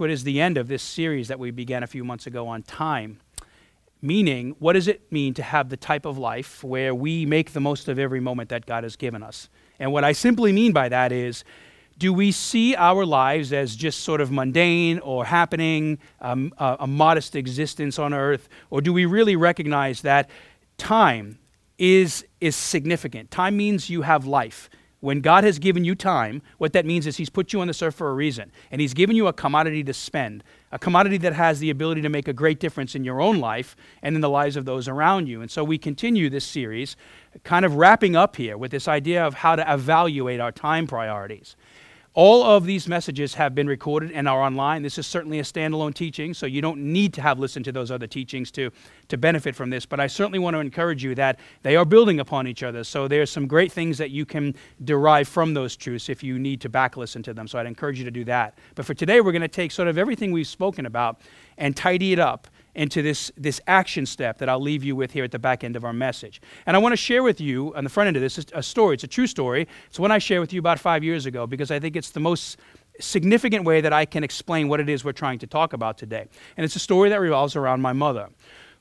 what is the end of this series that we began a few months ago on time. Meaning, what does it mean to have the type of life where we make the most of every moment that God has given us? And what I simply mean by that is, do we see our lives as just sort of mundane or happening, um, a, a modest existence on earth? Or do we really recognize that time is, is significant? Time means you have life. When God has given you time, what that means is He's put you on this earth for a reason. And He's given you a commodity to spend, a commodity that has the ability to make a great difference in your own life and in the lives of those around you. And so we continue this series, kind of wrapping up here with this idea of how to evaluate our time priorities. All of these messages have been recorded and are online. This is certainly a standalone teaching, so you don't need to have listened to those other teachings to, to benefit from this. But I certainly want to encourage you that they are building upon each other. So there's some great things that you can derive from those truths if you need to back listen to them. So I'd encourage you to do that. But for today, we're going to take sort of everything we've spoken about and tidy it up into this, this action step that I'll leave you with here at the back end of our message. And I want to share with you on the front end of this a story. It's a true story. It's one I shared with you about five years ago because I think it's the most significant way that I can explain what it is we're trying to talk about today. And it's a story that revolves around my mother,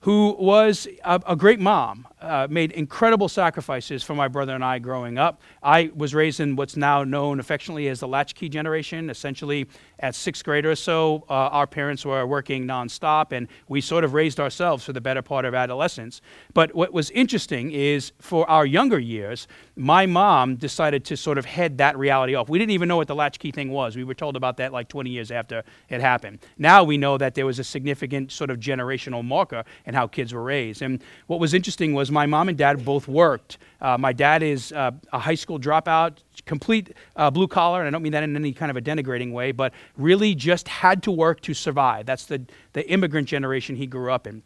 who was a, a great mom uh, made incredible sacrifices for my brother and I growing up. I was raised in what's now known affectionately as the latchkey generation. Essentially, at sixth grade or so, uh, our parents were working nonstop, and we sort of raised ourselves for the better part of adolescence. But what was interesting is for our younger years, my mom decided to sort of head that reality off. We didn't even know what the latchkey thing was. We were told about that like 20 years after it happened. Now we know that there was a significant sort of generational marker in how kids were raised. And what was interesting was my mom and dad both worked. Uh, my dad is uh, a high school dropout, complete uh, blue collar, and I don't mean that in any kind of a denigrating way, but really just had to work to survive. That's the, the immigrant generation he grew up in.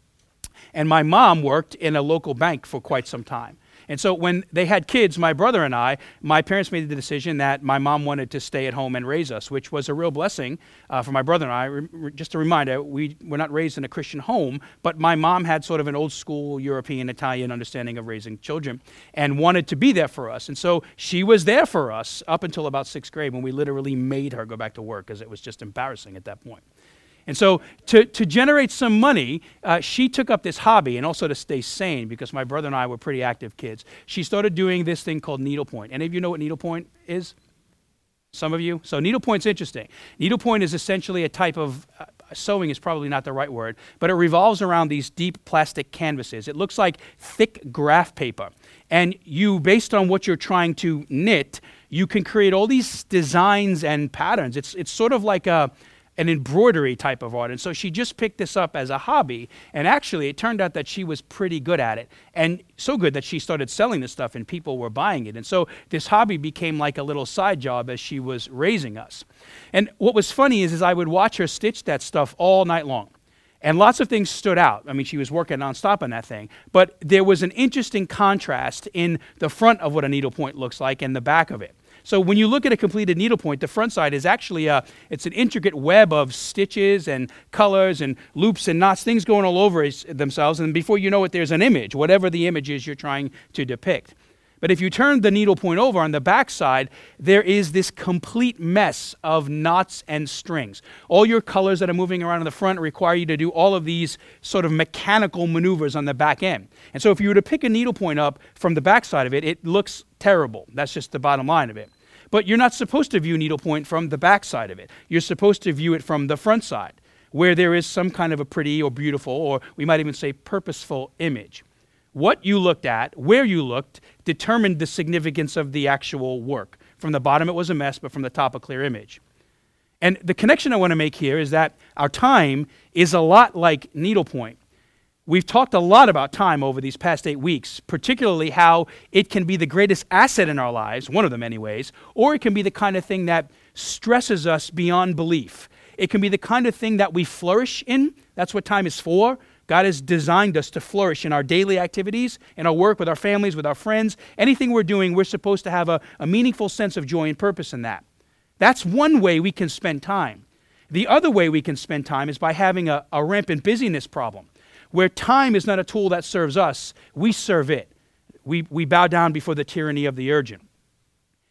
And my mom worked in a local bank for quite some time. And so when they had kids, my brother and I, my parents made the decision that my mom wanted to stay at home and raise us, which was a real blessing uh, for my brother and I. Re- just a reminder, we were not raised in a Christian home, but my mom had sort of an old school European Italian understanding of raising children and wanted to be there for us. And so she was there for us up until about sixth grade when we literally made her go back to work because it was just embarrassing at that point. And so, to, to generate some money, uh, she took up this hobby and also to stay sane because my brother and I were pretty active kids. She started doing this thing called needlepoint. Any of you know what needlepoint is? Some of you? So, needlepoint's interesting. Needlepoint is essentially a type of uh, sewing, is probably not the right word, but it revolves around these deep plastic canvases. It looks like thick graph paper. And you, based on what you're trying to knit, you can create all these designs and patterns. It's, it's sort of like a an embroidery type of art. And so she just picked this up as a hobby. And actually, it turned out that she was pretty good at it. And so good that she started selling this stuff and people were buying it. And so this hobby became like a little side job as she was raising us. And what was funny is, is I would watch her stitch that stuff all night long. And lots of things stood out. I mean, she was working nonstop on that thing. But there was an interesting contrast in the front of what a needlepoint looks like and the back of it. So when you look at a completed needlepoint, the front side is actually a, it's an intricate web of stitches and colors and loops and knots, things going all over themselves. And before you know it, there's an image, whatever the image is you're trying to depict. But if you turn the needlepoint over on the back side, there is this complete mess of knots and strings. All your colors that are moving around in the front require you to do all of these sort of mechanical maneuvers on the back end. And so if you were to pick a needlepoint up from the back side of it, it looks terrible. That's just the bottom line of it. But you're not supposed to view needlepoint from the back side of it. You're supposed to view it from the front side, where there is some kind of a pretty or beautiful, or we might even say purposeful image. What you looked at, where you looked, determined the significance of the actual work. From the bottom, it was a mess, but from the top, a clear image. And the connection I want to make here is that our time is a lot like needlepoint. We've talked a lot about time over these past eight weeks, particularly how it can be the greatest asset in our lives, one of them, anyways, or it can be the kind of thing that stresses us beyond belief. It can be the kind of thing that we flourish in. That's what time is for. God has designed us to flourish in our daily activities, in our work, with our families, with our friends. Anything we're doing, we're supposed to have a, a meaningful sense of joy and purpose in that. That's one way we can spend time. The other way we can spend time is by having a, a rampant busyness problem where time is not a tool that serves us, we serve it. We, we bow down before the tyranny of the urgent.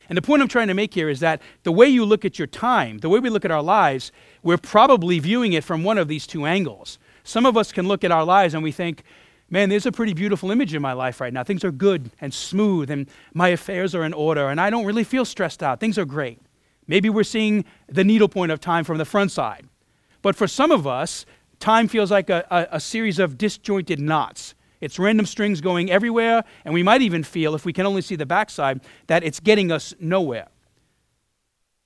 And the point I'm trying to make here is that the way you look at your time, the way we look at our lives, we're probably viewing it from one of these two angles. Some of us can look at our lives and we think, man, there's a pretty beautiful image in my life right now. Things are good and smooth, and my affairs are in order, and I don't really feel stressed out. Things are great. Maybe we're seeing the needlepoint of time from the front side. But for some of us, time feels like a, a, a series of disjointed knots. It's random strings going everywhere, and we might even feel, if we can only see the backside, that it's getting us nowhere.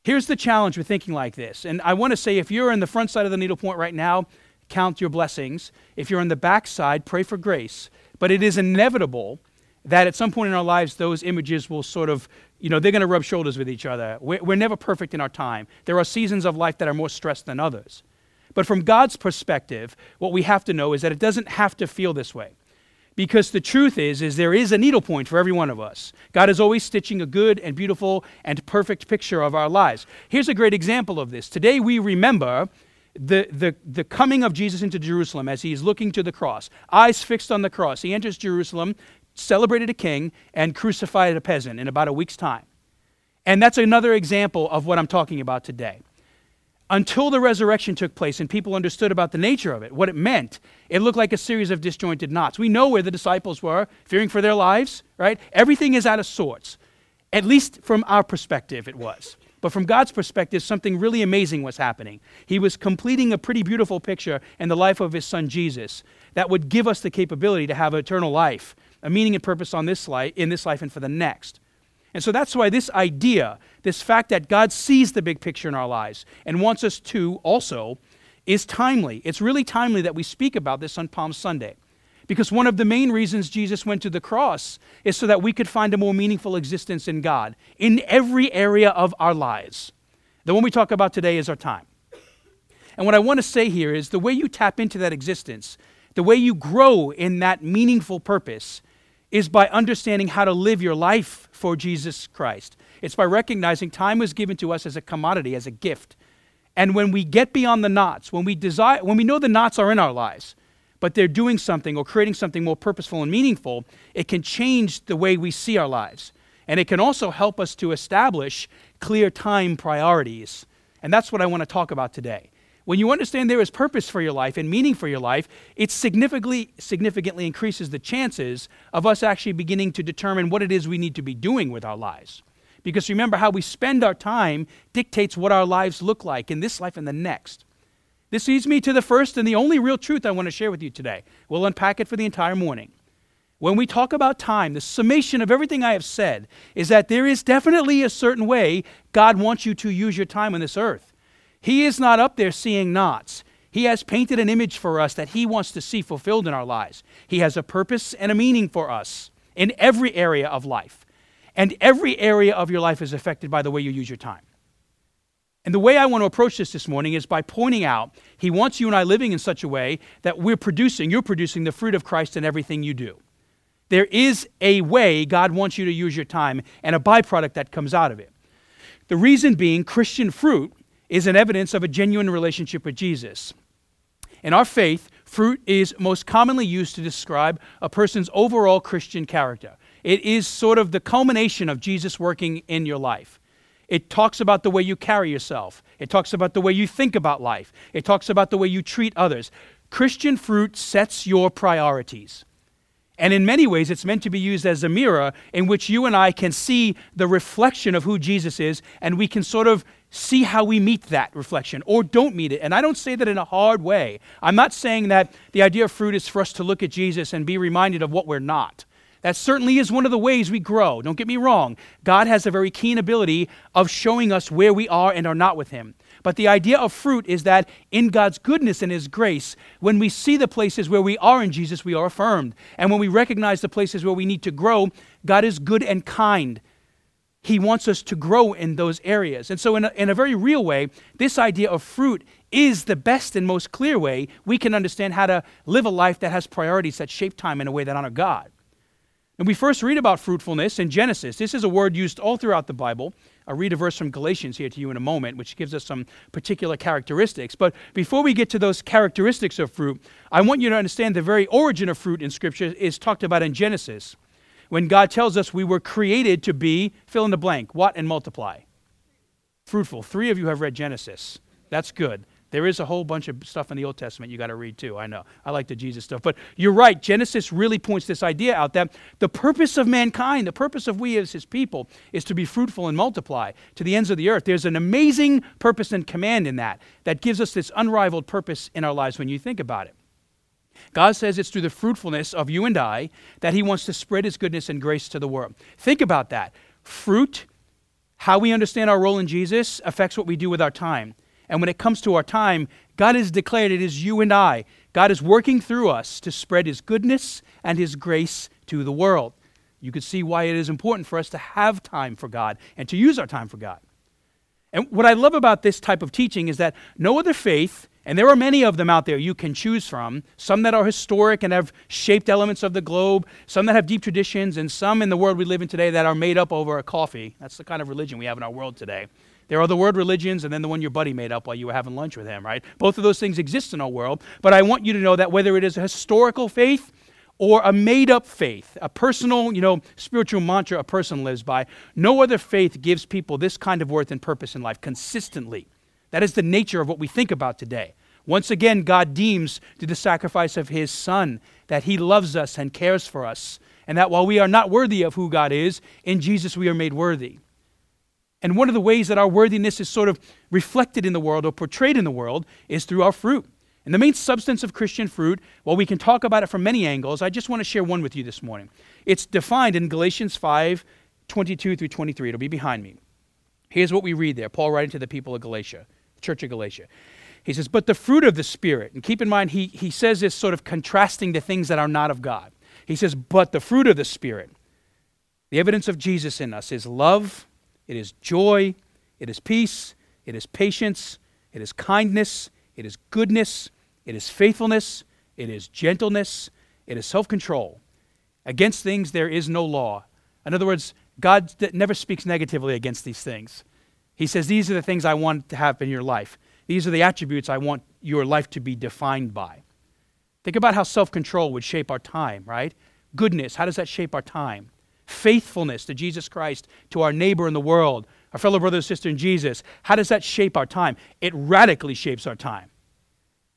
Here's the challenge with thinking like this. And I want to say if you're in the front side of the needlepoint right now, count your blessings. If you're on the backside, pray for grace. But it is inevitable that at some point in our lives, those images will sort of, you know, they're going to rub shoulders with each other. We're, we're never perfect in our time. There are seasons of life that are more stressed than others. But from God's perspective, what we have to know is that it doesn't have to feel this way. Because the truth is, is there is a needle point for every one of us. God is always stitching a good and beautiful and perfect picture of our lives. Here's a great example of this. Today we remember the, the, the coming of Jesus into Jerusalem as he's looking to the cross, eyes fixed on the cross. He enters Jerusalem, celebrated a king, and crucified a peasant in about a week's time. And that's another example of what I'm talking about today until the resurrection took place and people understood about the nature of it, what it meant, it looked like a series of disjointed knots. We know where the disciples were, fearing for their lives, right? Everything is out of sorts. At least from our perspective, it was. But from God's perspective, something really amazing was happening. He was completing a pretty beautiful picture in the life of his son Jesus that would give us the capability to have eternal life, a meaning and purpose on this life, in this life and for the next. And so that's why this idea, this fact that God sees the big picture in our lives and wants us to also, is timely. It's really timely that we speak about this on Palm Sunday. Because one of the main reasons Jesus went to the cross is so that we could find a more meaningful existence in God in every area of our lives. The one we talk about today is our time. And what I want to say here is the way you tap into that existence, the way you grow in that meaningful purpose, is by understanding how to live your life for Jesus Christ. It's by recognizing time was given to us as a commodity, as a gift. And when we get beyond the knots, when we desire when we know the knots are in our lives, but they're doing something or creating something more purposeful and meaningful, it can change the way we see our lives. And it can also help us to establish clear time priorities. And that's what I want to talk about today. When you understand there is purpose for your life and meaning for your life, it significantly, significantly increases the chances of us actually beginning to determine what it is we need to be doing with our lives. Because remember, how we spend our time dictates what our lives look like in this life and the next. This leads me to the first and the only real truth I want to share with you today. We'll unpack it for the entire morning. When we talk about time, the summation of everything I have said is that there is definitely a certain way God wants you to use your time on this earth. He is not up there seeing knots. He has painted an image for us that He wants to see fulfilled in our lives. He has a purpose and a meaning for us in every area of life. And every area of your life is affected by the way you use your time. And the way I want to approach this this morning is by pointing out He wants you and I living in such a way that we're producing, you're producing the fruit of Christ in everything you do. There is a way God wants you to use your time and a byproduct that comes out of it. The reason being, Christian fruit is an evidence of a genuine relationship with Jesus. In our faith, fruit is most commonly used to describe a person's overall Christian character. It is sort of the culmination of Jesus working in your life. It talks about the way you carry yourself. It talks about the way you think about life. It talks about the way you treat others. Christian fruit sets your priorities. And in many ways, it's meant to be used as a mirror in which you and I can see the reflection of who Jesus is, and we can sort of see how we meet that reflection or don't meet it. And I don't say that in a hard way. I'm not saying that the idea of fruit is for us to look at Jesus and be reminded of what we're not. That certainly is one of the ways we grow. Don't get me wrong. God has a very keen ability of showing us where we are and are not with Him. But the idea of fruit is that in God's goodness and His grace, when we see the places where we are in Jesus, we are affirmed. And when we recognize the places where we need to grow, God is good and kind he wants us to grow in those areas. And so, in a, in a very real way, this idea of fruit is the best and most clear way we can understand how to live a life that has priorities that shape time in a way that honor God. And we first read about fruitfulness in Genesis. This is a word used all throughout the Bible. I'll read a verse from Galatians here to you in a moment, which gives us some particular characteristics. But before we get to those characteristics of fruit, I want you to understand the very origin of fruit in Scripture is talked about in Genesis. when God tells us we were created to be fill in the blank, what and multiply? Fruitful. Three of you have read Genesis. That's good. There is a whole bunch of stuff in the Old Testament you got to read too. I know. I like the Jesus stuff. But you're right. Genesis really points this idea out that the purpose of mankind, the purpose of we as his people, is to be fruitful and multiply to the ends of the earth. There's an amazing purpose and command in that that gives us this unrivaled purpose in our lives when you think about it. God says it's through the fruitfulness of you and I that he wants to spread his goodness and grace to the world. Think about that. Fruit, how we understand our role in Jesus, affects what we do with our time. And when it comes to our time, God has declared it is you and I. God is working through us to spread His goodness and His grace to the world. You can see why it is important for us to have time for God and to use our time for God. And what I love about this type of teaching is that no other faith, and there are many of them out there you can choose from, some that are historic and have shaped elements of the globe, some that have deep traditions, and some in the world we live in today that are made up over a coffee. That's the kind of religion we have in our world today. There are the word religions and then the one your buddy made up while you were having lunch with him, right? Both of those things exist in our world, but I want you to know that whether it is a historical faith or a made up faith, a personal, you know, spiritual mantra a person lives by, no other faith gives people this kind of worth and purpose in life consistently. That is the nature of what we think about today. Once again, God deems through the sacrifice of his Son that he loves us and cares for us, and that while we are not worthy of who God is, in Jesus we are made worthy. And one of the ways that our worthiness is sort of reflected in the world or portrayed in the world is through our fruit. And the main substance of Christian fruit, while we can talk about it from many angles, I just want to share one with you this morning. It's defined in Galatians 5 22 through 23. It'll be behind me. Here's what we read there Paul writing to the people of Galatia, the Church of Galatia. He says, But the fruit of the Spirit, and keep in mind, he, he says this sort of contrasting the things that are not of God. He says, But the fruit of the Spirit, the evidence of Jesus in us, is love it is joy, it is peace, it is patience, it is kindness, it is goodness, it is faithfulness, it is gentleness, it is self control. Against things there is no law. In other words, God never speaks negatively against these things. He says, These are the things I want to have in your life. These are the attributes I want your life to be defined by. Think about how self control would shape our time, right? Goodness, how does that shape our time? Faithfulness to Jesus Christ, to our neighbor in the world, our fellow brother and sister in Jesus, how does that shape our time? It radically shapes our time.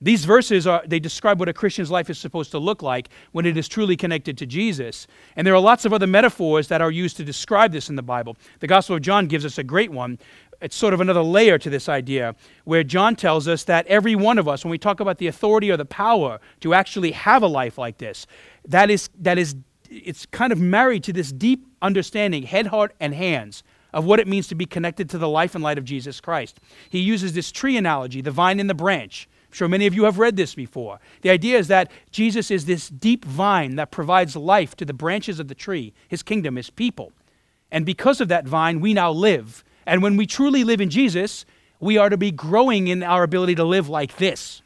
These verses are they describe what a Christian's life is supposed to look like when it is truly connected to Jesus. And there are lots of other metaphors that are used to describe this in the Bible. The Gospel of John gives us a great one. It's sort of another layer to this idea where John tells us that every one of us when we talk about the authority or the power to actually have a life like this, that is that is it's kind of married to this deep understanding, head, heart, and hands, of what it means to be connected to the life and light of Jesus Christ. He uses this tree analogy, the vine and the branch. I'm sure many of you have read this before. The idea is that Jesus is this deep vine that provides life to the branches of the tree, his kingdom, his people. And because of that vine, we now live. And when we truly live in Jesus, we are to be growing in our ability to live like this.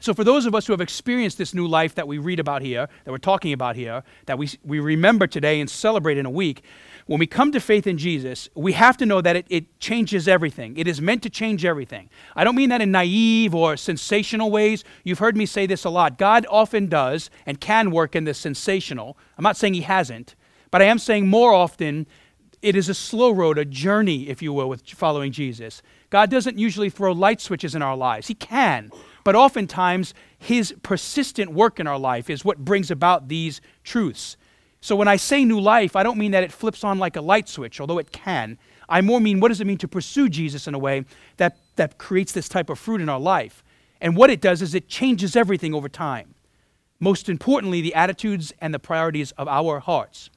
So, for those of us who have experienced this new life that we read about here, that we're talking about here, that we, we remember today and celebrate in a week, when we come to faith in Jesus, we have to know that it, it changes everything. It is meant to change everything. I don't mean that in naive or sensational ways. You've heard me say this a lot. God often does and can work in the sensational. I'm not saying He hasn't, but I am saying more often it is a slow road, a journey, if you will, with following Jesus. God doesn't usually throw light switches in our lives. He can, but oftentimes, His persistent work in our life is what brings about these truths. So when I say new life, I don't mean that it flips on like a light switch, although it can. I more mean what does it mean to pursue Jesus in a way that, that creates this type of fruit in our life? And what it does is it changes everything over time. Most importantly, the attitudes and the priorities of our hearts.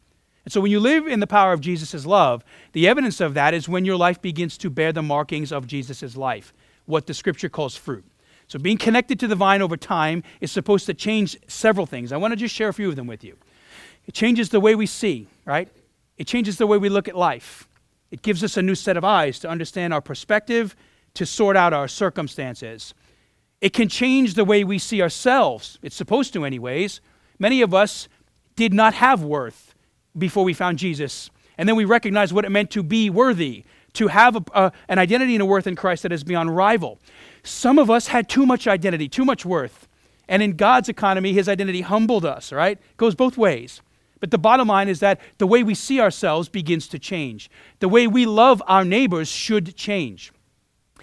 And so when you live in the power of Jesus' love, the evidence of that is when your life begins to bear the markings of Jesus' life, what the scripture calls fruit. So, being connected to the vine over time is supposed to change several things. I want to just share a few of them with you. It changes the way we see, right? It changes the way we look at life. It gives us a new set of eyes to understand our perspective, to sort out our circumstances. It can change the way we see ourselves. It's supposed to, anyways. Many of us did not have worth before we found Jesus. And then we recognized what it meant to be worthy, to have a, an identity and a worth in Christ that is beyond rival. Some of us had too much identity, too much worth. And in God's economy, his identity humbled us, right? It goes both ways. But the bottom line is that the way we see ourselves begins to change. The way we love our neighbors should change.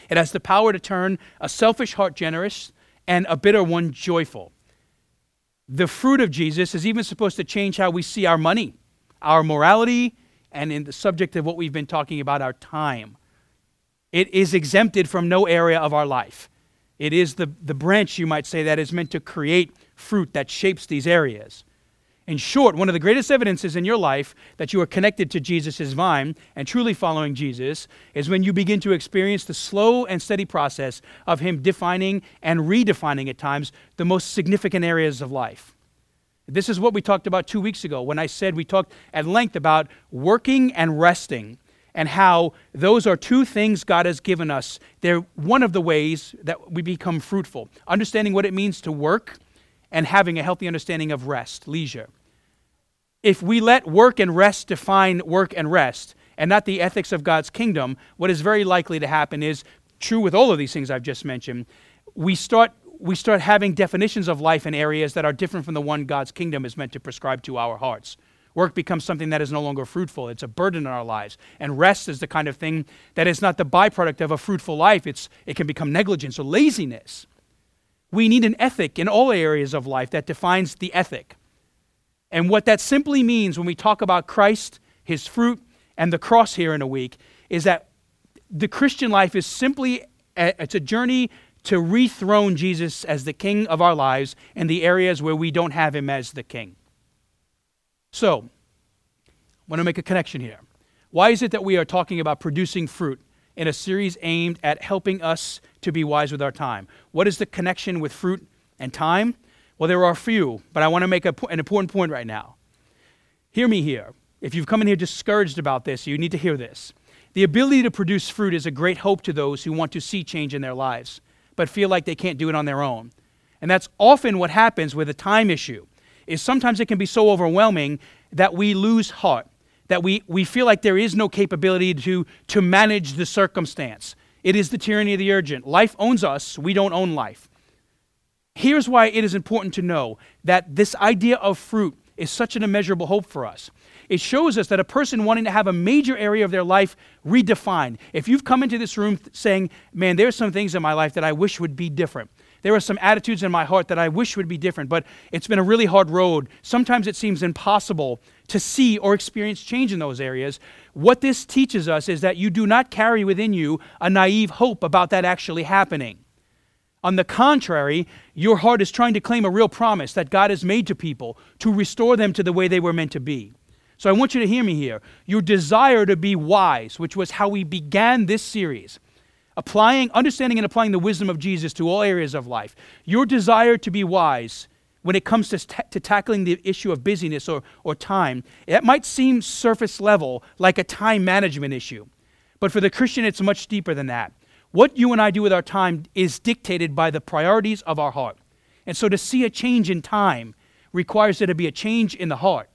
It has the power to turn a selfish heart generous and a bitter one joyful. The fruit of Jesus is even supposed to change how we see our money, our morality, and in the subject of what we've been talking about, our time. It is exempted from no area of our life. It is the, the branch, you might say, that is meant to create fruit that shapes these areas. In short, one of the greatest evidences in your life that you are connected to Jesus' vine and truly following Jesus is when you begin to experience the slow and steady process of Him defining and redefining at times the most significant areas of life. This is what we talked about two weeks ago when I said we talked at length about working and resting and how those are two things God has given us. They're one of the ways that we become fruitful. Understanding what it means to work and having a healthy understanding of rest, leisure if we let work and rest define work and rest and not the ethics of God's kingdom, what is very likely to happen is true with all of these things I've just mentioned. We start we start having definitions of life in areas that are different from the one God's kingdom is meant to prescribe to our hearts. Work becomes something that is no longer fruitful. It's a burden in our lives. And rest is the kind of thing that is not the byproduct of a fruitful life. It's, it can become negligence or laziness. We need an ethic in all areas of life that defines the ethic. And what that simply means when we talk about Christ, his fruit, and the cross here in a week is that the Christian life is simply a, it's a journey to rethrone Jesus as the king of our lives in the areas where we don't have him as the king. So, I want to make a connection here. Why is it that we are talking about producing fruit in a series aimed at helping us to be wise with our time? What is the connection with fruit and time? Well, there are a few, but I want to make a, an important point right now. Hear me here. If you've come in here discouraged about this, you need to hear this. The ability to produce fruit is a great hope to those who want to see change in their lives, but feel like they can't do it on their own. And that's often what happens with a time issue. Is sometimes it can be so overwhelming that we lose heart, that we, we feel like there is no capability to, to manage the circumstance. It is the tyranny of the urgent. Life owns us, we don't own life. Here's why it is important to know that this idea of fruit is such an immeasurable hope for us. It shows us that a person wanting to have a major area of their life redefined. If you've come into this room saying, Man, there's some things in my life that I wish would be different. There are some attitudes in my heart that I wish would be different, but it's been a really hard road. Sometimes it seems impossible to see or experience change in those areas. What this teaches us is that you do not carry within you a naive hope about that actually happening. On the contrary, your heart is trying to claim a real promise that God has made to people to restore them to the way they were meant to be. So I want you to hear me here. Your desire to be wise, which was how we began this series, applying, understanding, and applying the wisdom of Jesus to all areas of life. Your desire to be wise when it comes to, to tackling the issue of busyness or, or time, it might seem surface level, like a time management issue. But for the Christian, it's much deeper than that. What you and I do with our time is dictated by the priorities of our heart. And so to see a change in time requires there to be a change in the heart.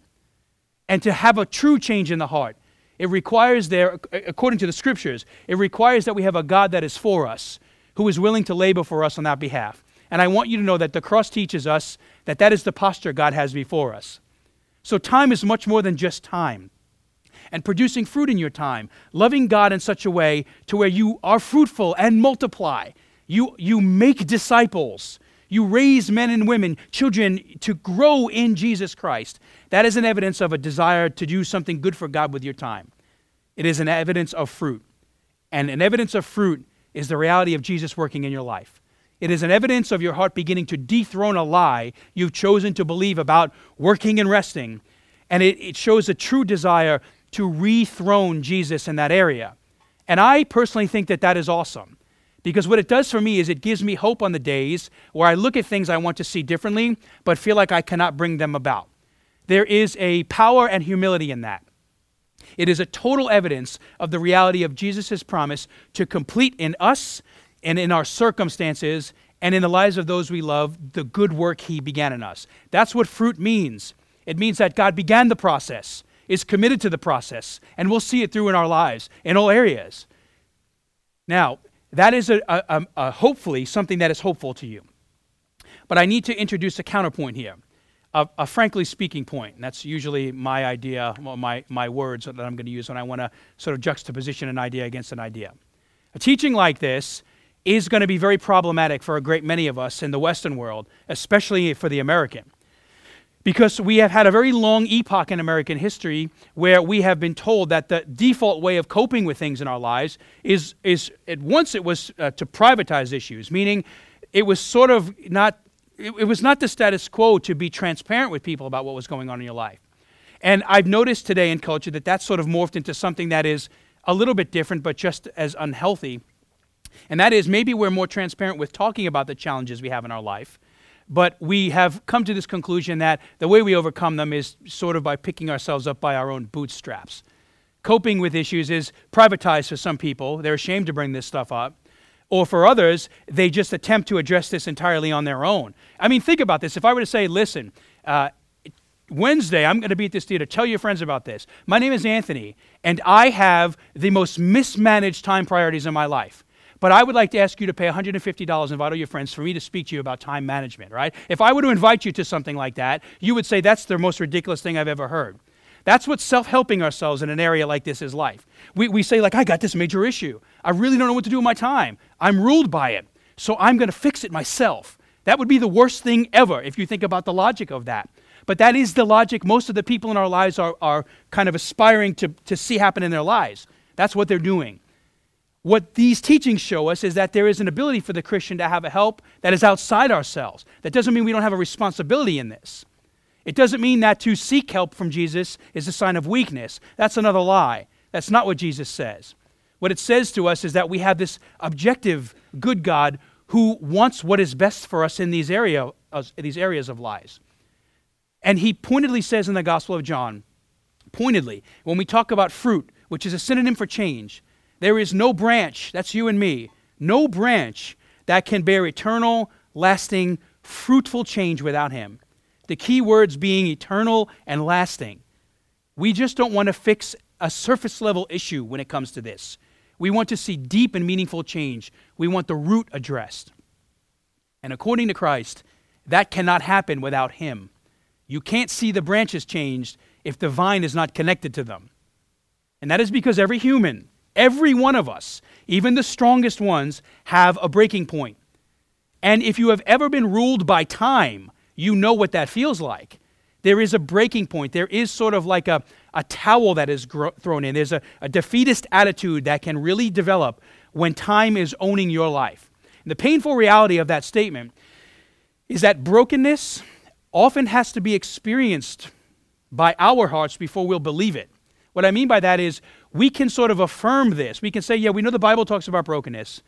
And to have a true change in the heart, it requires there, according to the scriptures, it requires that we have a God that is for us, who is willing to labor for us on that behalf. And I want you to know that the cross teaches us that that is the posture God has before us. So time is much more than just time and producing fruit in your time, loving God in such a way to where you are fruitful and multiply. You, you make disciples. You raise men and women, children, to grow in Jesus Christ. That is an evidence of a desire to do something good for God with your time. It is an evidence of fruit. And an evidence of fruit is the reality of Jesus working in your life. It is an evidence of your heart beginning to dethrone a lie you've chosen to believe about working and resting. And it, it shows a true desire to rethrone Jesus in that area. And I personally think that that is awesome. Because what it does for me is it gives me hope on the days where I look at things I want to see differently, but feel like I cannot bring them about. There is a power and humility in that. It is a total evidence of the reality of Jesus' promise to complete in us and in our circumstances and in the lives of those we love the good work he began in us. That's what fruit means. It means that God began the process is committed to the process, and we'll see it through in our lives in all areas. Now, that is a, a, a, hopefully something that is hopeful to you. But I need to introduce a counterpoint here. a, a, frankly speaking point. And that's usually my idea, my, my words that I'm going to use when I want to sort of juxtaposition an idea against an idea. A teaching like this is going to be very problematic for a great many of us in the Western world, especially for the American. Because we have had a very long epoch in American history where we have been told that the default way of coping with things in our lives is, is at once it was uh, to privatize issues, meaning it was sort of not it, it was not the status quo to be transparent with people about what was going on in your life. And I've noticed today in culture that that's sort of morphed into something that is a little bit different, but just as unhealthy. And that is maybe we're more transparent with talking about the challenges we have in our life, but we have come to this conclusion that the way we overcome them is sort of by picking ourselves up by our own bootstraps. Coping with issues is privatized for some people. They're ashamed to bring this stuff up. Or for others, they just attempt to address this entirely on their own. I mean, think about this. If I were to say, listen, uh, Wednesday, I'm going to be at this theater. Tell your friends about this. My name is Anthony, and I have the most mismanaged time priorities in my life. But I would like to ask you to pay $150 and invite all your friends for me to speak to you about time management, right? If I were to invite you to something like that, you would say, that's the most ridiculous thing I've ever heard. That's what self helping ourselves in an area like this is like. We, we say, like, I got this major issue. I really don't know what to do with my time. I'm ruled by it. So I'm going to fix it myself. That would be the worst thing ever if you think about the logic of that. But that is the logic most of the people in our lives are, are kind of aspiring to, to see happen in their lives. That's what they're doing. What these teachings show us is that there is an ability for the Christian to have a help that is outside ourselves. That doesn't mean we don't have a responsibility in this. It doesn't mean that to seek help from Jesus is a sign of weakness. That's another lie. That's not what Jesus says. What it says to us is that we have this objective good God who wants what is best for us in these, area, uh, these areas of lies. And he pointedly says in the Gospel of John, pointedly, when we talk about fruit, which is a synonym for change, there is no branch, that's you and me, no branch that can bear eternal, lasting, fruitful change without him. The key words being eternal and lasting. We just don't want to fix a surface level issue when it comes to this. We want to see deep and meaningful change. We want the root addressed. And according to Christ, that cannot happen without Him. You can't see the branches changed if the vine is not connected to them. And that is because every human, every one of us, even the strongest ones, have a breaking point. And if you have ever been ruled by time, you know what that feels like. There is a breaking point. There is sort of like a, a towel that is gro- thrown in. There's a, a defeatist attitude that can really develop when time is owning your life. And the painful reality of that statement is that brokenness often has to be experienced by our hearts before we'll believe it. What I mean by that is we can sort of affirm this. We can say, yeah, we know the Bible talks about brokenness.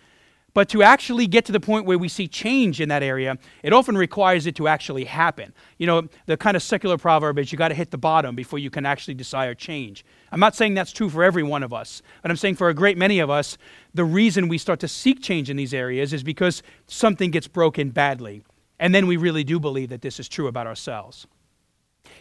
But to actually get to the point where we see change in that area, it often requires it to actually happen. You know, the kind of secular proverb is you got to hit the bottom before you can actually desire change. I'm not saying that's true for every one of us, but I'm saying for a great many of us, the reason we start to seek change in these areas is because something gets broken badly. And then we really do believe that this is true about ourselves.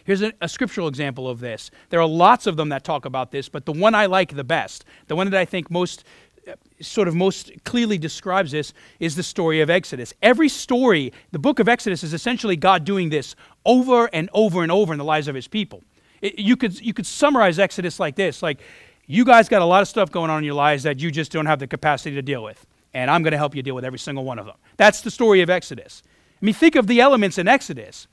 Here's a, a, scriptural example of this. There are lots of them that talk about this, but the one I like the best, the one that I think most uh, sort of most clearly describes this is the story of Exodus. Every story, the book of Exodus is essentially God doing this over and over and over in the lives of his people. It, you, could, you could summarize Exodus like this like, you guys got a lot of stuff going on in your lives that you just don't have the capacity to deal with. And I'm going to help you deal with every single one of them. That's the story of Exodus. I mean, think of the elements in Exodus.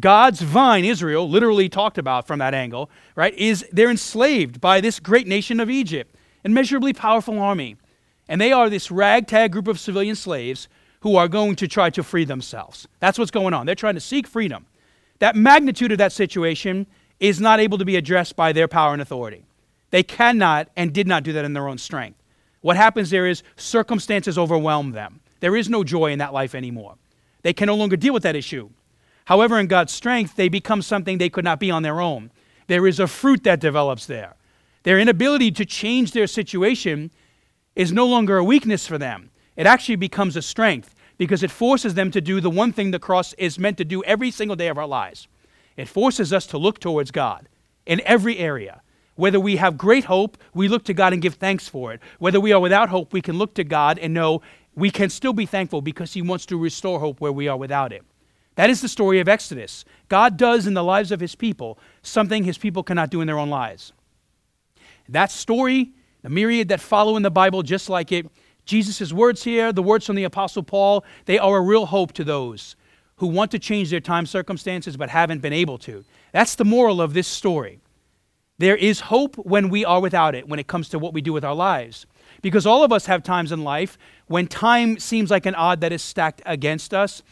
God's vine, Israel, literally talked about from that angle, right, is they're enslaved by this great nation of Egypt immeasurably powerful army. And they are this ragtag group of civilian slaves who are going to try to free themselves. That's what's going on. They're trying to seek freedom. That magnitude of that situation is not able to be addressed by their power and authority. They cannot and did not do that in their own strength. What happens there is circumstances overwhelm them. There is no joy in that life anymore. They can no longer deal with that issue. However, in God's strength, they become something they could not be on their own. There is a fruit that develops there. Their inability to change their situation is no longer a weakness for them. It actually becomes a strength because it forces them to do the one thing the cross is meant to do every single day of our lives. It forces us to look towards God in every area. Whether we have great hope, we look to God and give thanks for it. Whether we are without hope, we can look to God and know we can still be thankful because He wants to restore hope where we are without it. That is the story of Exodus. God does in the lives of his people something his people cannot do in their own lives. That story, the myriad that follow in the Bible just like it, Jesus' words here, the words from the Apostle Paul, they are a real hope to those who want to change their time circumstances but haven't been able to. That's the moral of this story. There is hope when we are without it, when it comes to what we do with our lives. Because all of us have times in life when time seems like an odd that is stacked against us.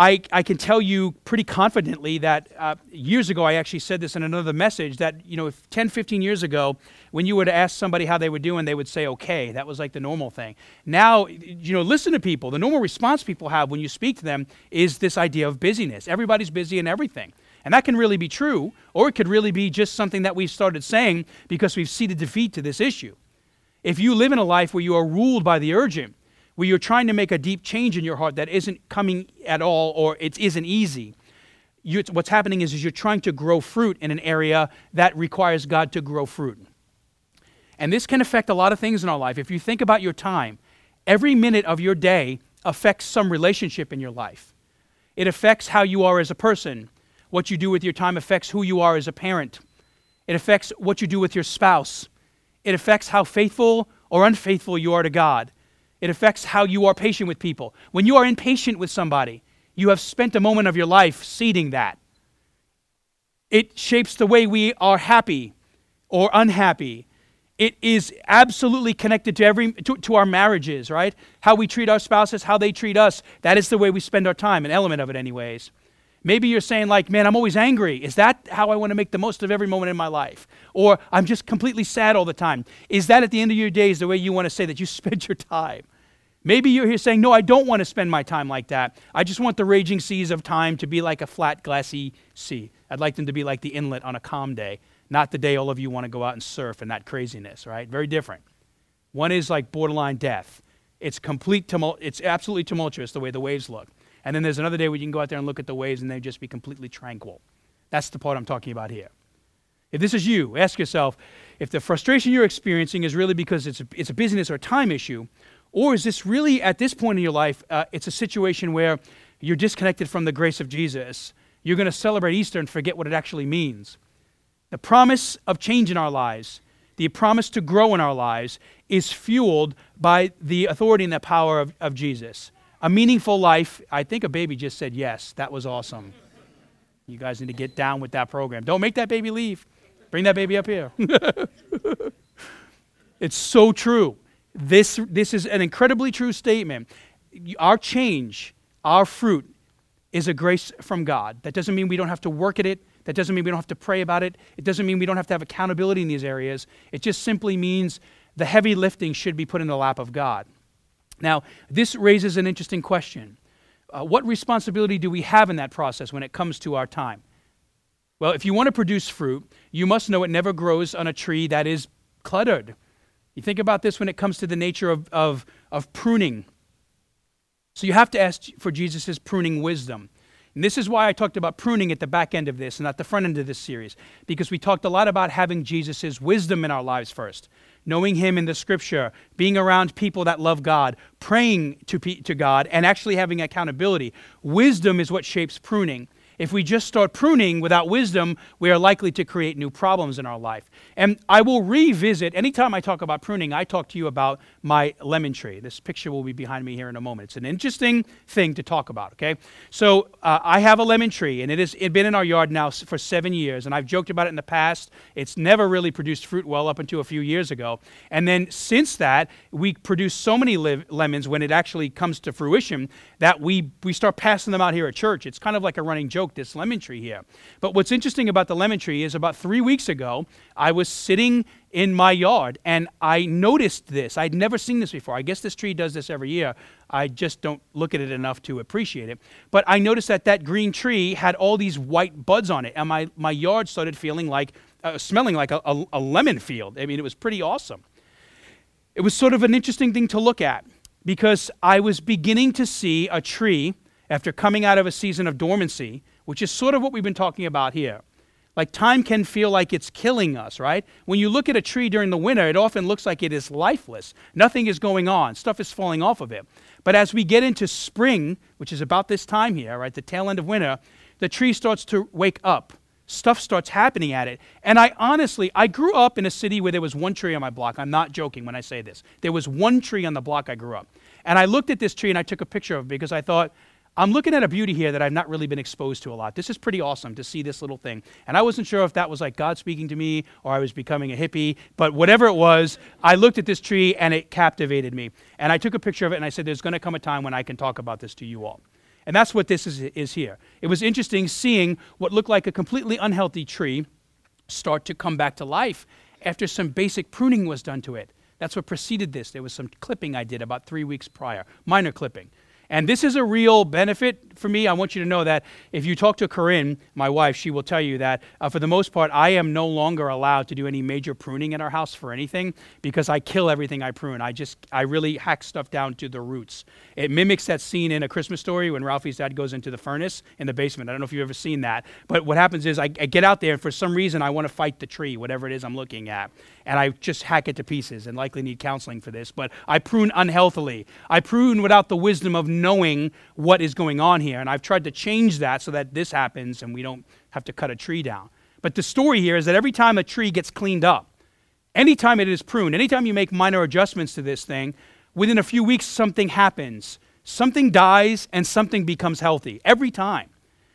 I, I can tell you pretty confidently that uh, years ago, I actually said this in another message that, you know, if 10, 15 years ago, when you to ask somebody how they were doing, they would say, okay. That was like the normal thing. Now, you know, listen to people. The normal response people have when you speak to them is this idea of busyness. Everybody's busy in everything. And that can really be true, or it could really be just something that we've started saying because we've ceded defeat to this issue. If you live in a life where you are ruled by the urgent, where you're trying to make a deep change in your heart that isn't coming at all or it isn't easy. You, what's happening is, is you're trying to grow fruit in an area that requires God to grow fruit. And this can affect a lot of things in our life. If you think about your time, every minute of your day affects some relationship in your life. It affects how you are as a person. What you do with your time affects who you are as a parent. It affects what you do with your spouse. It affects how faithful or unfaithful you are to God. It affects how you are patient with people. When you are impatient with somebody, you have spent a moment of your life seeding that. It shapes the way we are happy or unhappy. It is absolutely connected to every to, to, our marriages, right? How we treat our spouses, how they treat us. That is the way we spend our time, an element of it anyways. Maybe you're saying like, "Man, I'm always angry." Is that how I want to make the most of every moment in my life? Or I'm just completely sad all the time. Is that at the end of your days the way you want to say that you spend your time? Maybe you're here saying, No, I don't want to spend my time like that. I just want the raging seas of time to be like a flat, glassy sea. I'd like them to be like the inlet on a calm day, not the day all of you want to go out and surf and that craziness, right? Very different. One is like borderline death. It's complete tumult, it's absolutely tumultuous the way the waves look. And then there's another day where you can go out there and look at the waves and they just be completely tranquil. That's the part I'm talking about here. If this is you, ask yourself if the frustration you're experiencing is really because it's a, it's a business or a time issue, or is this really, at this point in your life, uh, it's a situation where you're disconnected from the grace of Jesus? You're going to celebrate Easter and forget what it actually means. The promise of change in our lives, the promise to grow in our lives, is fueled by the authority and the power of, of Jesus. A meaningful life, I think a baby just said yes. That was awesome. You guys need to get down with that program. Don't make that baby leave. Bring that baby up here. it's so true. This, this is an incredibly true statement. Our change, our fruit, is a grace from God. That doesn't mean we don't have to work at it. That doesn't mean we don't have to pray about it. It doesn't mean we don't have to have accountability in these areas. It just simply means the heavy lifting should be put in the lap of God. Now, this raises an interesting question. Uh, what responsibility do we have in that process when it comes to our time? Well, if you want to produce fruit, you must know it never grows on a tree that is cluttered. You think about this when it comes to the nature of, of, of pruning. So you have to ask for Jesus' pruning wisdom. And this is why I talked about pruning at the back end of this and at the front end of this series, because we talked a lot about having Jesus' wisdom in our lives first, knowing Him in the Scripture, being around people that love God, praying to, to God, and actually having accountability. Wisdom is what shapes pruning. If we just start pruning without wisdom, we are likely to create new problems in our life. And I will revisit, anytime I talk about pruning, I talk to you about my lemon tree. This picture will be behind me here in a moment. It's an interesting thing to talk about, okay? So uh, I have a lemon tree, and it has been in our yard now for seven years, and I've joked about it in the past. It's never really produced fruit well up until a few years ago. And then since that, we produce so many li- lemons when it actually comes to fruition that we, we start passing them out here at church. It's kind of like a running joke this lemon tree here. But what's interesting about the lemon tree is about three weeks ago, I was sitting in my yard and I noticed this. I'd never seen this before. I guess this tree does this every year. I just don't look at it enough to appreciate it. But I noticed that that green tree had all these white buds on it, and my, my yard started feeling like, uh, smelling like a, a, a lemon field. I mean, it was pretty awesome. It was sort of an interesting thing to look at because I was beginning to see a tree after coming out of a season of dormancy which is sort of what we've been talking about here. Like time can feel like it's killing us, right? When you look at a tree during the winter, it often looks like it is lifeless. Nothing is going on, stuff is falling off of it. But as we get into spring, which is about this time here, right, the tail end of winter, the tree starts to wake up. Stuff starts happening at it. And I honestly, I grew up in a city where there was one tree on my block. I'm not joking when I say this. There was one tree on the block I grew up. And I looked at this tree and I took a picture of it because I thought, I'm looking at a beauty here that I've not really been exposed to a lot. This is pretty awesome to see this little thing. And I wasn't sure if that was like God speaking to me or I was becoming a hippie, but whatever it was, I looked at this tree and it captivated me. And I took a picture of it and I said, There's going to come a time when I can talk about this to you all. And that's what this is, is here. It was interesting seeing what looked like a completely unhealthy tree start to come back to life after some basic pruning was done to it. That's what preceded this. There was some clipping I did about three weeks prior, minor clipping. And this is a real benefit for me. I want you to know that if you talk to Corinne, my wife, she will tell you that uh, for the most part, I am no longer allowed to do any major pruning in our house for anything because I kill everything I prune. I just, I really hack stuff down to the roots. It mimics that scene in A Christmas Story when Ralphie's dad goes into the furnace in the basement. I don't know if you've ever seen that. But what happens is I, I get out there and for some reason I want to fight the tree, whatever it is I'm looking at. And I just hack it to pieces and likely need counseling for this. But I prune unhealthily. I prune without the wisdom of knowing what is going on here. And I've tried to change that so that this happens and we don't have to cut a tree down. But the story here is that every time a tree gets cleaned up, anytime it is pruned, anytime you make minor adjustments to this thing, within a few weeks something happens. Something dies and something becomes healthy every time.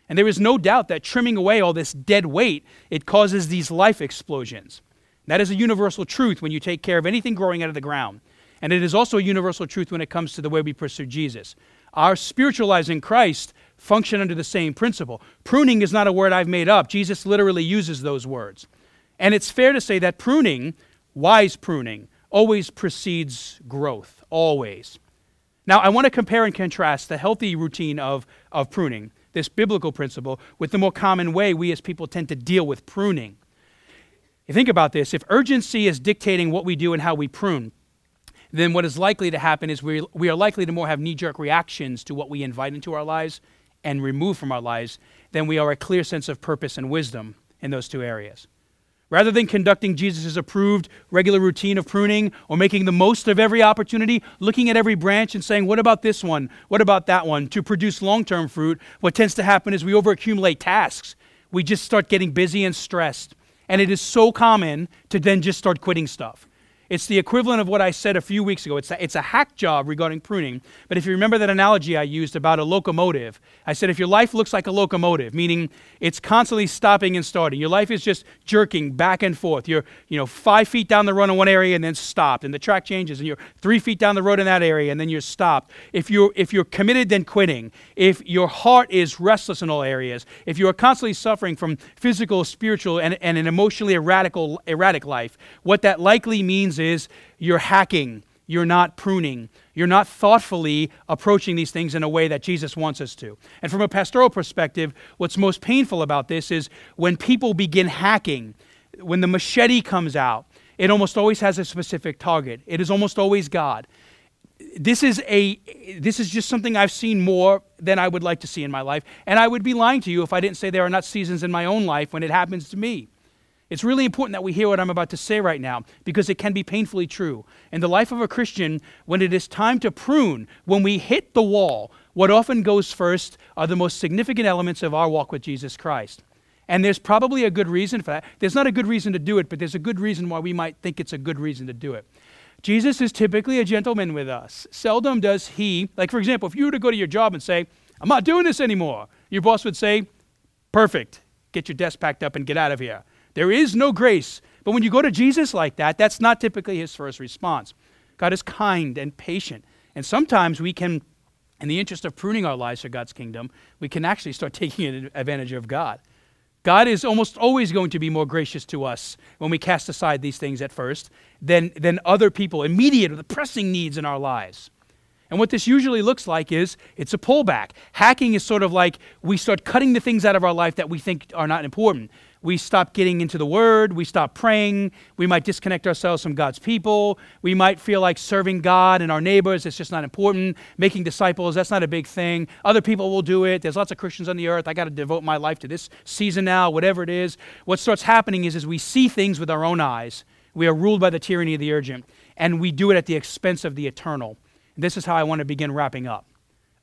And there is no doubt that trimming away all this dead weight, it causes these life explosions. That is a universal truth when you take care of anything growing out of the ground. And it is also a universal truth when it comes to the way we pursue Jesus. Our spiritual lives in Christ function under the same principle. Pruning is not a word I've made up. Jesus literally uses those words. And it's fair to say that pruning, wise pruning, always precedes growth, always. Now, I want to compare and contrast the healthy routine of, of pruning, this biblical principle, with the more common way we as people tend to deal with pruning. You think about this if urgency is dictating what we do and how we prune, then what is likely to happen is we, we are likely to more have knee jerk reactions to what we invite into our lives and remove from our lives than we are a clear sense of purpose and wisdom in those two areas. Rather than conducting Jesus' approved regular routine of pruning or making the most of every opportunity, looking at every branch and saying, What about this one? What about that one? to produce long term fruit, what tends to happen is we overaccumulate tasks. We just start getting busy and stressed. And it is so common to then just start quitting stuff. It's the equivalent of what I said a few weeks ago. It's a, it's a hack job regarding pruning. But if you remember that analogy I used about a locomotive, I said if your life looks like a locomotive, meaning it's constantly stopping and starting, your life is just jerking back and forth. You're you know five feet down the road in one area and then stopped, and the track changes, and you're three feet down the road in that area and then you're stopped. If you're if you're committed, then quitting. If your heart is restless in all areas, if you are constantly suffering from physical, spiritual, and, and an emotionally erratic, erratic life, what that likely means is you're hacking, you're not pruning, you're not thoughtfully approaching these things in a way that Jesus wants us to. And from a pastoral perspective, what's most painful about this is when people begin hacking, when the machete comes out, it almost always has a specific target. It is almost always God. This is a this is just something I've seen more than I would like to see in my life, and I would be lying to you if I didn't say there are not seasons in my own life when it happens to me. It's really important that we hear what I'm about to say right now because it can be painfully true. In the life of a Christian, when it is time to prune, when we hit the wall, what often goes first are the most significant elements of our walk with Jesus Christ. And there's probably a good reason for that. There's not a good reason to do it, but there's a good reason why we might think it's a good reason to do it. Jesus is typically a gentleman with us. Seldom does he, like for example, if you were to go to your job and say, I'm not doing this anymore, your boss would say, Perfect, get your desk packed up and get out of here. There is no grace. But when you go to Jesus like that, that's not typically his first response. God is kind and patient. And sometimes we can, in the interest of pruning our lives for God's kingdom, we can actually start taking advantage of God. God is almost always going to be more gracious to us when we cast aside these things at first than, than other people, immediate or the pressing needs in our lives. And what this usually looks like is it's a pullback. Hacking is sort of like we start cutting the things out of our life that we think are not important we stop getting into the Word, we stop praying, we might disconnect ourselves from God's people, we might feel like serving God and our neighbors, it's just not important. Making disciples, that's not a big thing. Other people will do it. There's lots of Christians on the earth. I got to devote my life to this season now, whatever it is. What starts happening is, is we see things with our own eyes. We are ruled by the tyranny of the urgent, and we do it at the expense of the eternal. This is how I want to begin wrapping up.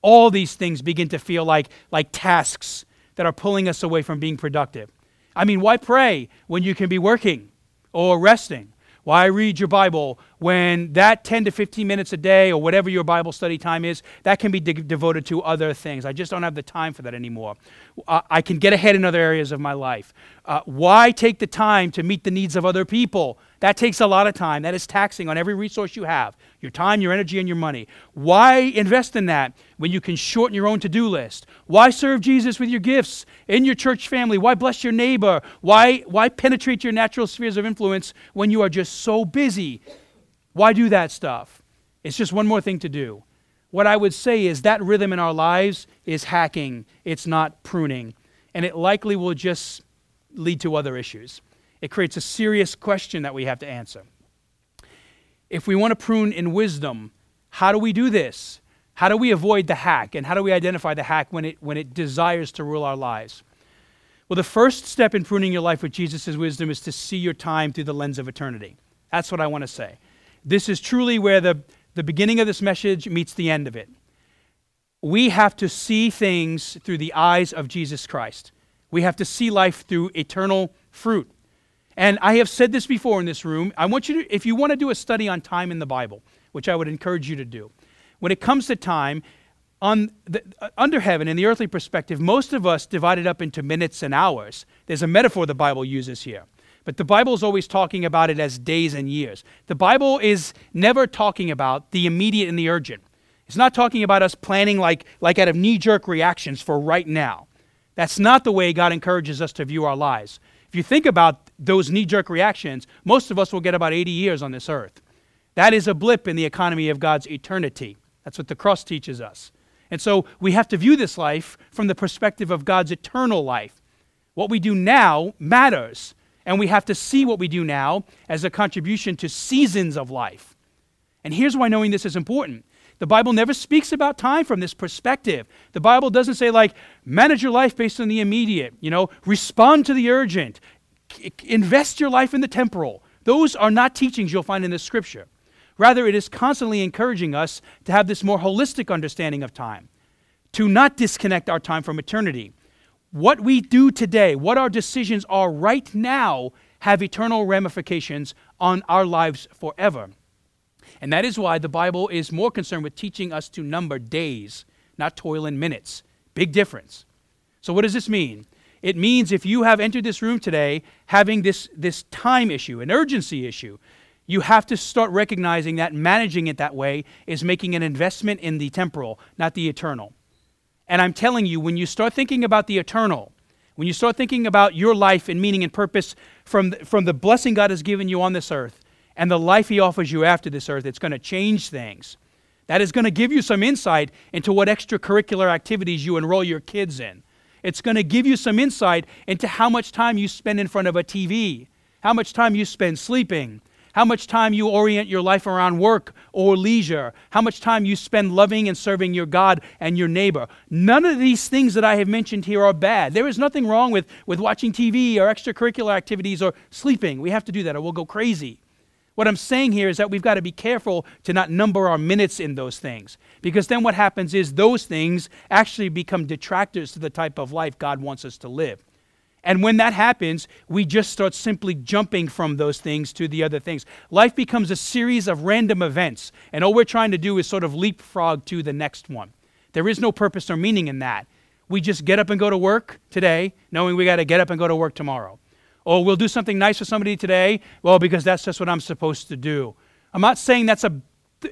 All these things begin to feel like, like tasks that are pulling us away from being productive. I mean, why pray when you can be working or resting? Why read your Bible when that 10 to 15 minutes a day or whatever your Bible study time is, that can be de- devoted to other things? I just don't have the time for that anymore. I can get ahead in other areas of my life. Uh, why take the time to meet the needs of other people? That takes a lot of time. That is taxing on every resource you have your time, your energy, and your money. Why invest in that when you can shorten your own to do list? Why serve Jesus with your gifts in your church family? Why bless your neighbor? Why, why penetrate your natural spheres of influence when you are just so busy? Why do that stuff? It's just one more thing to do. What I would say is that rhythm in our lives is hacking, it's not pruning, and it likely will just lead to other issues. It creates a serious question that we have to answer. If we want to prune in wisdom, how do we do this? How do we avoid the hack? And how do we identify the hack when it, when it desires to rule our lives? Well, the first step in pruning your life with Jesus' wisdom is to see your time through the lens of eternity. That's what I want to say. This is truly where the, the beginning of this message meets the end of it. We have to see things through the eyes of Jesus Christ. We have to see life through eternal fruit. And I have said this before in this room. I want you to, if you want to do a study on time in the Bible, which I would encourage you to do, when it comes to time, on the, uh, under heaven, in the earthly perspective, most of us divide it up into minutes and hours. There's a metaphor the Bible uses here. But the Bible is always talking about it as days and years. The Bible is never talking about the immediate and the urgent. It's not talking about us planning like, like out of knee jerk reactions for right now. That's not the way God encourages us to view our lives. If you think about those knee jerk reactions, most of us will get about 80 years on this earth. That is a blip in the economy of God's eternity. That's what the cross teaches us. And so we have to view this life from the perspective of God's eternal life. What we do now matters, and we have to see what we do now as a contribution to seasons of life. And here's why knowing this is important. The Bible never speaks about time from this perspective. The Bible doesn't say, like, manage your life based on the immediate, you know, respond to the urgent, invest your life in the temporal. Those are not teachings you'll find in the scripture. Rather, it is constantly encouraging us to have this more holistic understanding of time, to not disconnect our time from eternity. What we do today, what our decisions are right now, have eternal ramifications on our lives forever. And that is why the Bible is more concerned with teaching us to number days, not toil in minutes. Big difference. So, what does this mean? It means if you have entered this room today having this, this time issue, an urgency issue, you have to start recognizing that managing it that way is making an investment in the temporal, not the eternal. And I'm telling you, when you start thinking about the eternal, when you start thinking about your life and meaning and purpose from, from the blessing God has given you on this earth and the life He offers you after this earth, it's going to change things. That is going to give you some insight into what extracurricular activities you enroll your kids in. It's going to give you some insight into how much time you spend in front of a TV, how much time you spend sleeping, how much time you orient your life around work or leisure, how much time you spend loving and serving your God and your neighbor. None of these things that I have mentioned here are bad. There is nothing wrong with, with watching TV or extracurricular activities or sleeping. We have to do that or we'll go crazy. What I'm saying here is that we've got to be careful to not number our minutes in those things. Because then what happens is those things actually become detractors to the type of life God wants us to live. And when that happens, we just start simply jumping from those things to the other things. Life becomes a series of random events, and all we're trying to do is sort of leapfrog to the next one. There is no purpose or meaning in that. We just get up and go to work today, knowing we got to get up and go to work tomorrow. Or we'll do something nice for somebody today, well, because that's just what I'm supposed to do. I'm not saying that's a,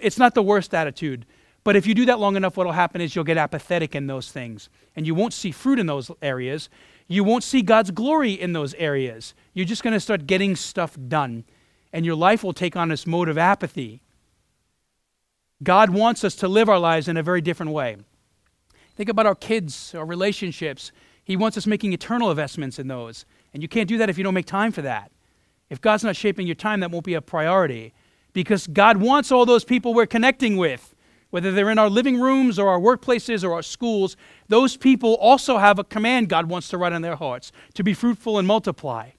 it's not the worst attitude. But if you do that long enough, what will happen is you'll get apathetic in those things. And you won't see fruit in those areas. You won't see God's glory in those areas. You're just going to start getting stuff done. And your life will take on this mode of apathy. God wants us to live our lives in a very different way. Think about our kids, our relationships. He wants us making eternal investments in those. And you can't do that if you don't make time for that. If God's not shaping your time, that won't be a priority because God wants all those people we're connecting with, whether they're in our living rooms or our workplaces or our schools, those people also have a command God wants to write on their hearts to be fruitful and multiply.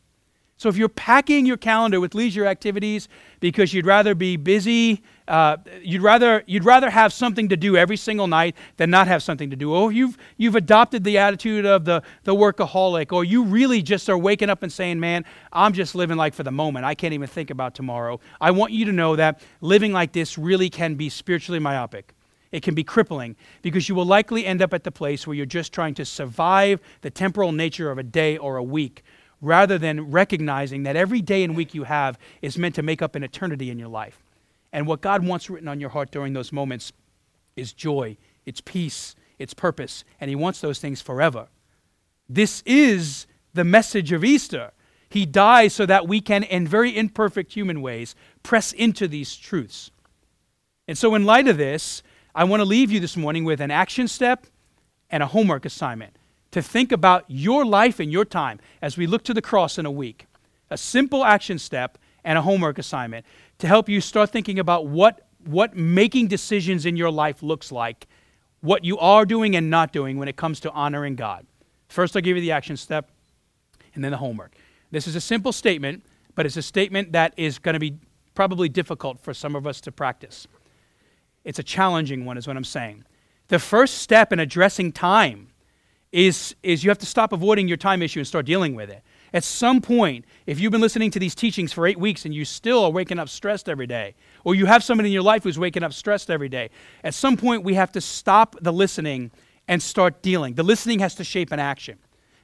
So if you're packing your calendar with leisure activities because you'd rather be busy, uh, you'd rather you'd rather have something to do every single night than not have something to do. Or you've you've adopted the attitude of the the workaholic, or you really just are waking up and saying, "Man, I'm just living like for the moment. I can't even think about tomorrow." I want you to know that living like this really can be spiritually myopic. It can be crippling because you will likely end up at the place where you're just trying to survive the temporal nature of a day or a week rather than recognizing that every day and week you have is meant to make up an eternity in your life. And what God wants written on your heart during those moments is joy, it's peace, it's purpose, and He wants those things forever. This is the message of Easter. He dies so that we can, in very imperfect human ways, press into these truths. And so, in light of this, I want to leave you this morning with an action step and a homework assignment to think about your life and your time as we look to the cross in a week. A simple action step and a homework assignment to help you start thinking about what, what making decisions in your life looks like, what you are doing and not doing when it comes to honoring God. First, I'll give you the action step and then the homework. This is a simple statement, but it's a statement that is going to be probably difficult for some of us to practice. It's a challenging one, is what I'm saying. The first step in addressing time is, is you have to stop avoiding your time issue and start dealing with it. At some point, if you've been listening to these teachings for eight weeks and you still are waking up stressed every day, or you have somebody in your life who's waking up stressed every day, at some point we have to stop the listening and start dealing. The listening has to shape an action.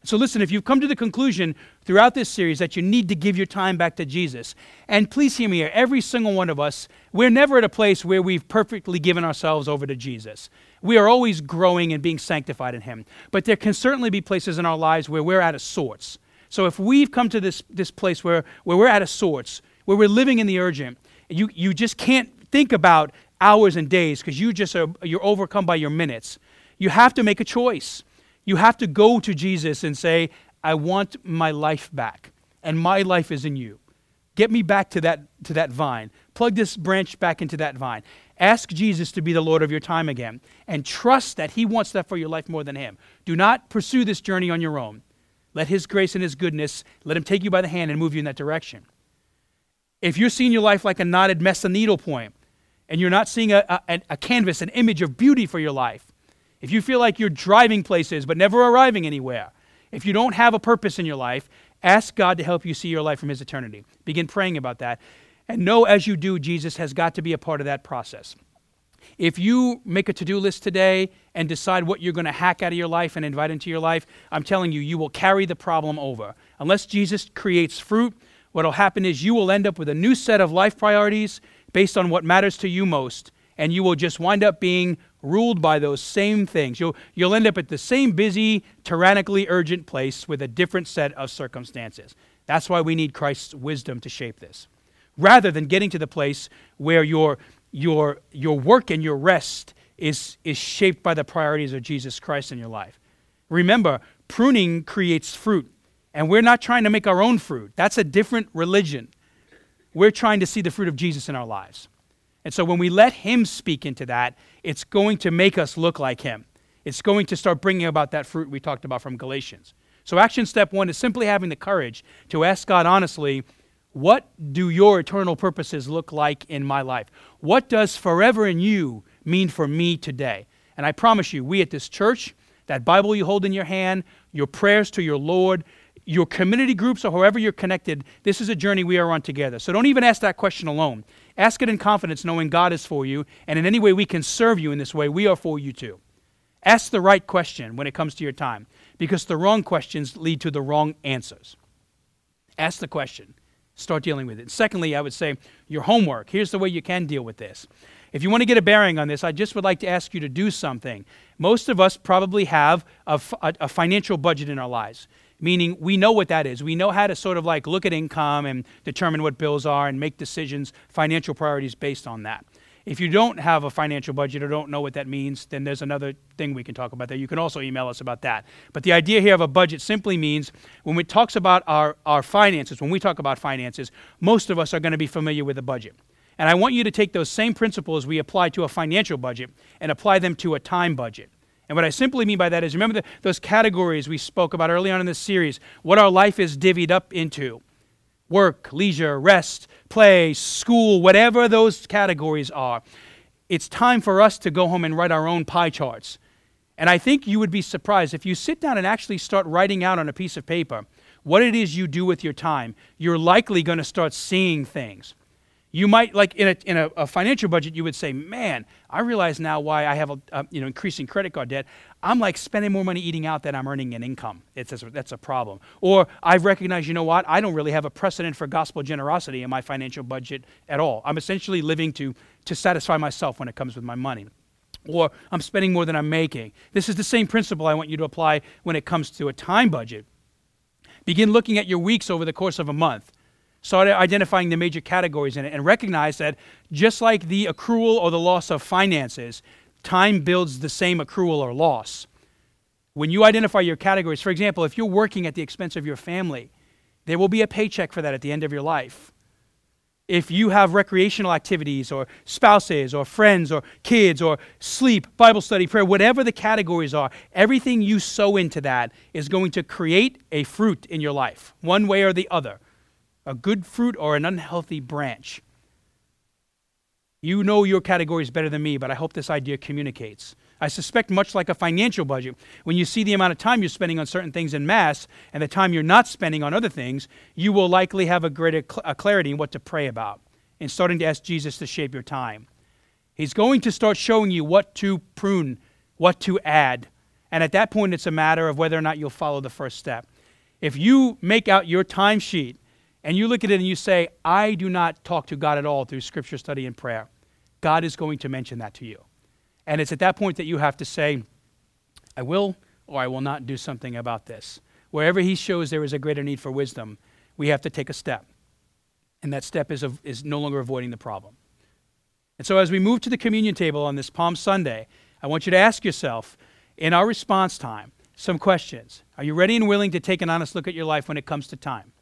So, listen, if you've come to the conclusion throughout this series that you need to give your time back to Jesus, and please hear me here, every single one of us, we're never at a place where we've perfectly given ourselves over to Jesus. We are always growing and being sanctified in Him. But there can certainly be places in our lives where we're out of sorts. So, if we've come to this, this place where, where we're out of sorts, where we're living in the urgent, you, you just can't think about hours and days because you just are, you're overcome by your minutes. You have to make a choice. You have to go to Jesus and say, I want my life back, and my life is in you. Get me back to that, to that vine. Plug this branch back into that vine. Ask Jesus to be the Lord of your time again, and trust that He wants that for your life more than Him. Do not pursue this journey on your own. Let His grace and His goodness, let Him take you by the hand and move you in that direction. If you're seeing your life like a knotted mess of needlepoint, and you're not seeing a, a, a canvas, an image of beauty for your life, if you feel like you're driving places but never arriving anywhere, if you don't have a purpose in your life, ask God to help you see your life from His eternity. Begin praying about that. And know as you do, Jesus has got to be a part of that process. If you make a to do list today and decide what you're going to hack out of your life and invite into your life, I'm telling you, you will carry the problem over. Unless Jesus creates fruit, what will happen is you will end up with a new set of life priorities based on what matters to you most, and you will just wind up being ruled by those same things. You'll, you'll end up at the same busy, tyrannically urgent place with a different set of circumstances. That's why we need Christ's wisdom to shape this. Rather than getting to the place where your, your, your work and your rest is, is shaped by the priorities of Jesus Christ in your life. Remember, pruning creates fruit, and we're not trying to make our own fruit. That's a different religion. We're trying to see the fruit of Jesus in our lives. And so when we let Him speak into that, it's going to make us look like Him. It's going to start bringing about that fruit we talked about from Galatians. So, action step one is simply having the courage to ask God honestly, what do your eternal purposes look like in my life? What does forever in you mean for me today? And I promise you, we at this church, that Bible you hold in your hand, your prayers to your Lord, your community groups, or however you're connected, this is a journey we are on together. So don't even ask that question alone. Ask it in confidence, knowing God is for you, and in any way we can serve you in this way, we are for you too. Ask the right question when it comes to your time, because the wrong questions lead to the wrong answers. Ask the question, start dealing with it. Secondly, I would say your homework. Here's the way you can deal with this. If you want to get a bearing on this, I just would like to ask you to do something. Most of us probably have a, a financial budget in our lives meaning we know what that is. We know how to sort of like look at income and determine what bills are and make decisions, financial priorities based on that. If you don't have a financial budget or don't know what that means, then there's another thing we can talk about there. You can also email us about that. But the idea here of a budget simply means when it talks about our, our finances, when we talk about finances, most of us are going to be familiar with a budget. And I want you to take those same principles we apply to a financial budget and apply them to a time budget. And what I simply mean by that is remember the, those categories we spoke about early on in this series, what our life is divvied up into work, leisure, rest, play, school, whatever those categories are. It's time for us to go home and write our own pie charts. And I think you would be surprised if you sit down and actually start writing out on a piece of paper what it is you do with your time, you're likely going to start seeing things. You might, like in, a, in a, a, financial budget, you would say, man, I realize now why I have a, a, you know, increasing credit card debt. I'm like spending more money eating out than I'm earning in income. It's that's a problem. Or I've recognized, you know what, I don't really have a precedent for gospel generosity in my financial budget at all. I'm essentially living to, to satisfy myself when it comes with my money. Or I'm spending more than I'm making. This is the same principle I want you to apply when it comes to a time budget. Begin looking at your weeks over the course of a month. Start identifying the major categories in it and recognize that just like the accrual or the loss of finances, time builds the same accrual or loss. When you identify your categories, for example, if you're working at the expense of your family, there will be a paycheck for that at the end of your life. If you have recreational activities or spouses or friends or kids or sleep, Bible study, prayer, whatever the categories are, everything you sow into that is going to create a fruit in your life, one way or the other a good fruit or an unhealthy branch. You know your categories better than me, but I hope this idea communicates. I suspect, much like a financial budget, when you see the amount of time you're spending on certain things in mass and the time you're not spending on other things, you will likely have a greater cl- a clarity in what to pray about and starting to ask Jesus to shape your time. He's going to start showing you what to prune, what to add. And at that point, it's a matter of whether or not you'll follow the first step. If you make out your timesheet and you look at it and you say, I do not talk to God at all through scripture study and prayer, God is going to mention that to you. And it's at that point that you have to say, I will or I will not do something about this. Wherever He shows there is a greater need for wisdom, we have to take a step. And that step is, is no longer avoiding the problem. And so as we move to the communion table on this Palm Sunday, I want you to ask yourself, in our response time, some questions. Are you ready and willing to take an honest look at your life when it comes to time?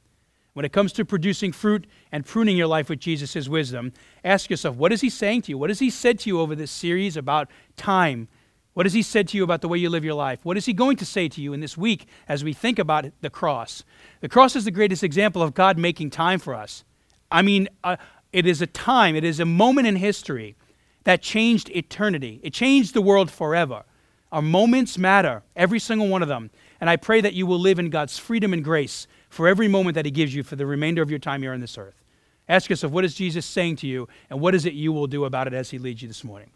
When it comes to producing fruit and pruning your life with Jesus' wisdom, ask yourself, what is he saying to you? What has he said to you over this series about time? What has he said to you about the way you live your life? What is he going to say to you in this week as we think about the cross? The cross is the greatest example of God making time for us. I mean, uh, it is a time, it is a moment in history that changed eternity. It changed the world forever. Our moments matter, every single one of them. And I pray that you will live in God's freedom and grace for every moment that He gives you for the remainder of your time here on this earth. Ask yourself, what is Jesus saying to you, and what is it you will do about it as He leads you this morning?